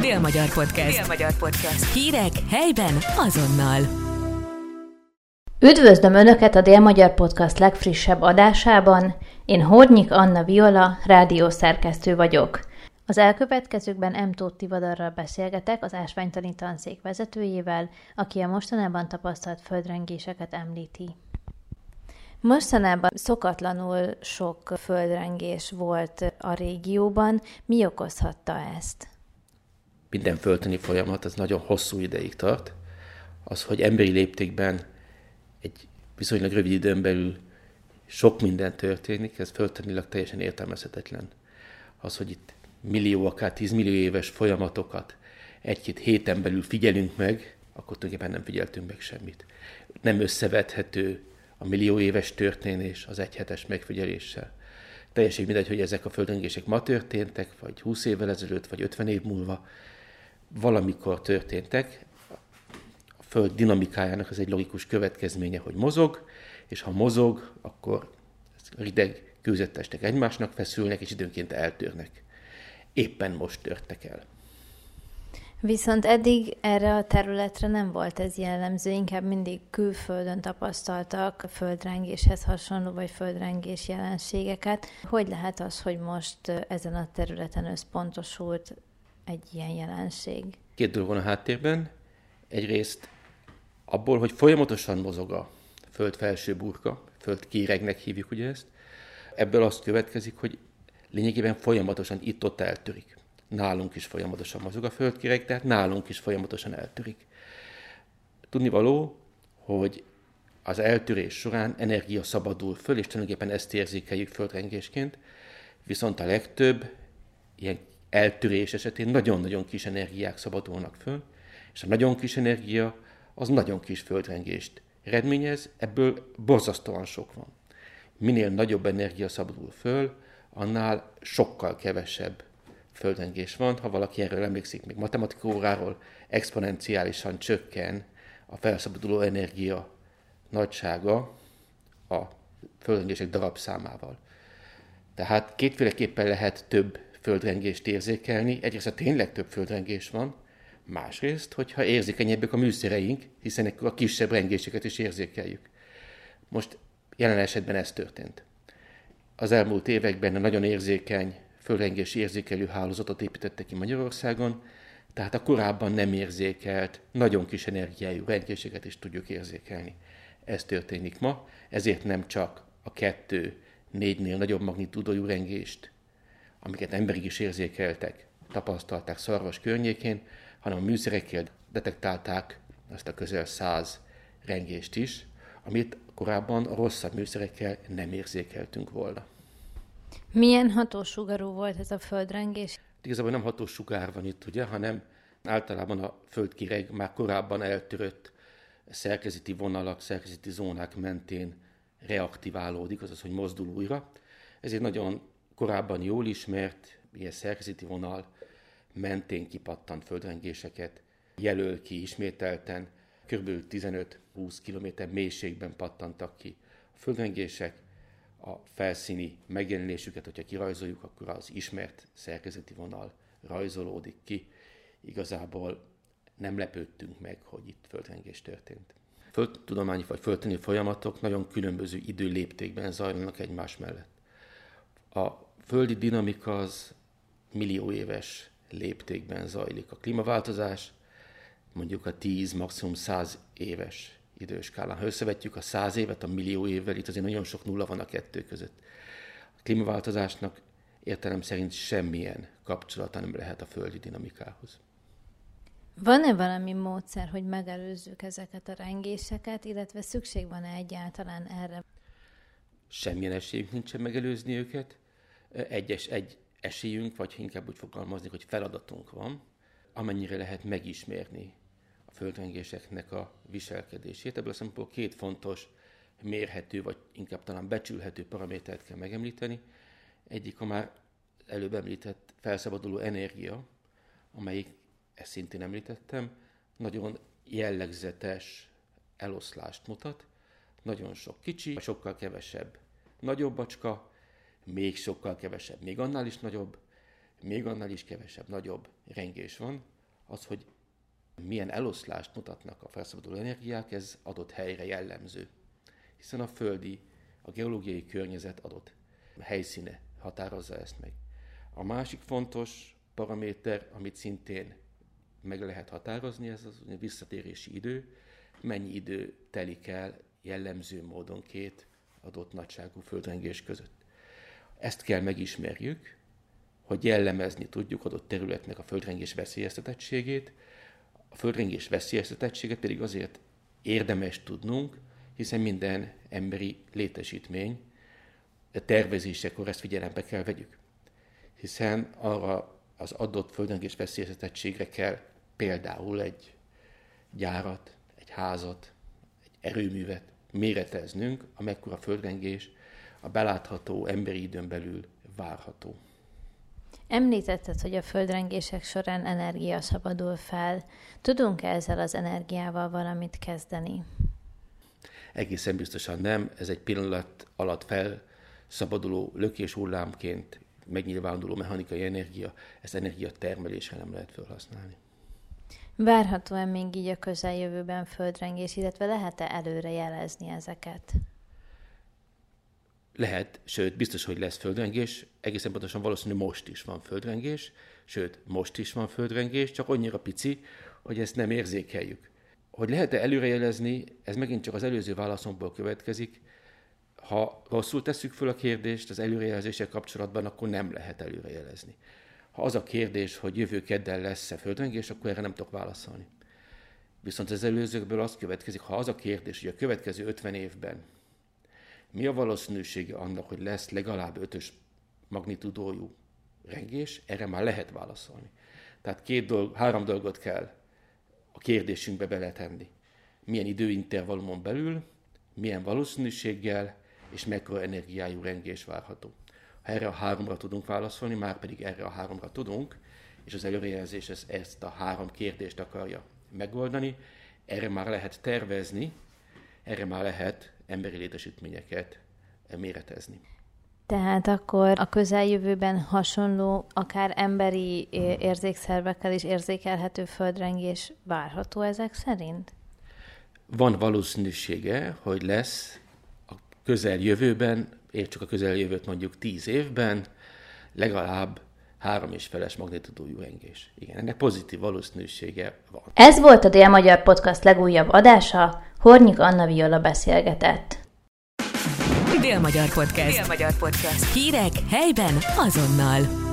Dél-Magyar Podcast. Dél-Magyar Podcast. Hírek helyben azonnal. Üdvözlöm Önöket a Dél-Magyar Podcast legfrissebb adásában. Én Hornyik Anna Viola, rádiószerkesztő vagyok. Az elkövetkezőkben M. Tóth Tivadarral beszélgetek az ásványtani tanszék vezetőjével, aki a mostanában tapasztalt földrengéseket említi. Mostanában szokatlanul sok földrengés volt a régióban. Mi okozhatta ezt? Minden földtani folyamat az nagyon hosszú ideig tart. Az, hogy emberi léptékben egy viszonylag rövid időn belül sok minden történik, ez földtanilag teljesen értelmezhetetlen. Az, hogy itt millió, akár tízmillió éves folyamatokat egy-két héten belül figyelünk meg, akkor tulajdonképpen nem figyeltünk meg semmit. Nem összevethető a millió éves történés az egyhetes megfigyeléssel. Teljesen mindegy, hogy ezek a földrengések ma történtek, vagy 20 évvel ezelőtt, vagy 50 év múlva, valamikor történtek. A Föld dinamikájának az egy logikus következménye, hogy mozog, és ha mozog, akkor rideg kőzettestek egymásnak feszülnek, és időnként eltörnek. Éppen most törtek el. Viszont eddig erre a területre nem volt ez jellemző, inkább mindig külföldön tapasztaltak földrengéshez hasonló vagy földrengés jelenségeket. Hogy lehet az, hogy most ezen a területen összpontosult egy ilyen jelenség? Két dolog van a háttérben. Egyrészt abból, hogy folyamatosan mozog a föld felső burka, föld kéregnek hívjuk ugye ezt, ebből azt következik, hogy lényegében folyamatosan itt-ott eltörik nálunk is folyamatosan mozog a földkéreg, tehát nálunk is folyamatosan eltörik. Tudni való, hogy az eltörés során energia szabadul föl, és tulajdonképpen ezt érzékeljük földrengésként, viszont a legtöbb ilyen eltörés esetén nagyon-nagyon kis energiák szabadulnak föl, és a nagyon kis energia az nagyon kis földrengést eredményez, ebből borzasztóan sok van. Minél nagyobb energia szabadul föl, annál sokkal kevesebb földrengés van, ha valaki erről emlékszik még matematika óráról, exponenciálisan csökken a felszabaduló energia nagysága a földrengések darabszámával. Tehát kétféleképpen lehet több földrengést érzékelni. Egyrészt, tényleg több földrengés van, másrészt, hogyha érzékenyebbek a műszereink, hiszen akkor a kisebb rengéseket is érzékeljük. Most jelen esetben ez történt. Az elmúlt években a nagyon érzékeny fölrengési érzékelő hálózatot építettek ki Magyarországon, tehát a korábban nem érzékelt, nagyon kis energiájú rengéseket is tudjuk érzékelni. Ez történik ma, ezért nem csak a kettő, négynél nagyobb magnitúdójú rengést, amiket emberig is érzékeltek, tapasztalták szarvas környékén, hanem a műszerekkel detektálták azt a közel száz rengést is, amit korábban a rosszabb műszerekkel nem érzékeltünk volna. Milyen hatósugarú volt ez a földrengés? Igazából nem hatósugár van itt, ugye, hanem általában a földkireg már korábban eltörött szerkezeti vonalak, szerkezeti zónák mentén reaktiválódik, azaz, hogy mozdul újra. Ez egy nagyon korábban jól ismert, ilyen szerkezeti vonal mentén kipattant földrengéseket jelöl ki ismételten, kb. 15-20 km mélységben pattantak ki a földrengések, a felszíni megjelenésüket, hogyha kirajzoljuk, akkor az ismert szerkezeti vonal rajzolódik ki. Igazából nem lepődtünk meg, hogy itt földrengés történt. Földtudományi vagy földtani folyamatok nagyon különböző időléptékben zajlanak egymás mellett. A földi dinamika az millió éves léptékben zajlik. A klímaváltozás mondjuk a 10, maximum 100 éves időskálán. Ha összevetjük a száz évet a millió évvel, itt azért nagyon sok nulla van a kettő között. A klímaváltozásnak értelem szerint semmilyen kapcsolata nem lehet a földi dinamikához. Van-e valami módszer, hogy megelőzzük ezeket a rengéseket, illetve szükség van-e egyáltalán erre? Semmilyen esélyünk nincsen megelőzni őket. Egyes, egy esélyünk, vagy inkább úgy fogalmazni, hogy feladatunk van, amennyire lehet megismerni földrengéseknek a viselkedését. Ebből a szempontból két fontos mérhető, vagy inkább talán becsülhető paramétert kell megemlíteni. Egyik a már előbb említett felszabaduló energia, amelyik, ezt szintén említettem, nagyon jellegzetes eloszlást mutat. Nagyon sok kicsi, sokkal kevesebb nagyobb bacska, még sokkal kevesebb, még annál is nagyobb, még annál is kevesebb, nagyobb rengés van, az, hogy milyen eloszlást mutatnak a felszabaduló energiák, ez adott helyre jellemző. Hiszen a földi, a geológiai környezet adott helyszíne határozza ezt meg. A másik fontos paraméter, amit szintén meg lehet határozni, ez az a visszatérési idő, mennyi idő telik el jellemző módon két adott nagyságú földrengés között. Ezt kell megismerjük, hogy jellemezni tudjuk adott területnek a földrengés veszélyeztetettségét. A földrengés veszélyeztetettséget pedig azért érdemes tudnunk, hiszen minden emberi létesítmény tervezésekor ezt figyelembe kell vegyük. Hiszen arra az adott földrengés veszélyeztetettségre kell például egy gyárat, egy házat, egy erőművet méreteznünk, amekkora földrengés a belátható emberi időn belül várható. Említetted, hogy a földrengések során energia szabadul fel. tudunk -e ezzel az energiával valamit kezdeni? Egészen biztosan nem. Ez egy pillanat alatt felszabaduló lökés hullámként megnyilvánuló mechanikai energia. Ezt energia termelésre nem lehet felhasználni. Várható-e még így a közeljövőben földrengés, illetve lehet-e előre jelezni ezeket? Lehet, sőt, biztos, hogy lesz földrengés, egészen pontosan valószínű most is van földrengés, sőt, most is van földrengés, csak annyira pici, hogy ezt nem érzékeljük. Hogy lehet-e előrejelezni, ez megint csak az előző válaszomból következik. Ha rosszul tesszük föl a kérdést az előrejelzéssel kapcsolatban, akkor nem lehet előrejelezni. Ha az a kérdés, hogy jövő kedden lesz-e földrengés, akkor erre nem tudok válaszolni. Viszont az előzőkből az következik, ha az a kérdés, hogy a következő 50 évben mi a valószínűsége annak, hogy lesz legalább ötös magnitudójú rengés? Erre már lehet válaszolni. Tehát két dolg, három dolgot kell a kérdésünkbe beletenni. Milyen időintervallumon belül, milyen valószínűséggel és mekkora energiájú rengés várható. Ha erre a háromra tudunk válaszolni, már pedig erre a háromra tudunk, és az előrejelzés ezt, a három kérdést akarja megoldani, erre már lehet tervezni, erre már lehet emberi létesítményeket méretezni. Tehát akkor a közeljövőben hasonló, akár emberi érzékszervekkel is érzékelhető földrengés várható ezek szerint? Van valószínűsége, hogy lesz a közeljövőben, csak a közeljövőt mondjuk tíz évben, legalább három és feles magnitudójú rengés. Igen, ennek pozitív valószínűsége van. Ez volt a Dél-Magyar Podcast legújabb adása, Hornyik Anna Viola beszélgetett. Dél-Magyar Podcast. Dél-Magyar Podcast. Hírek helyben azonnal.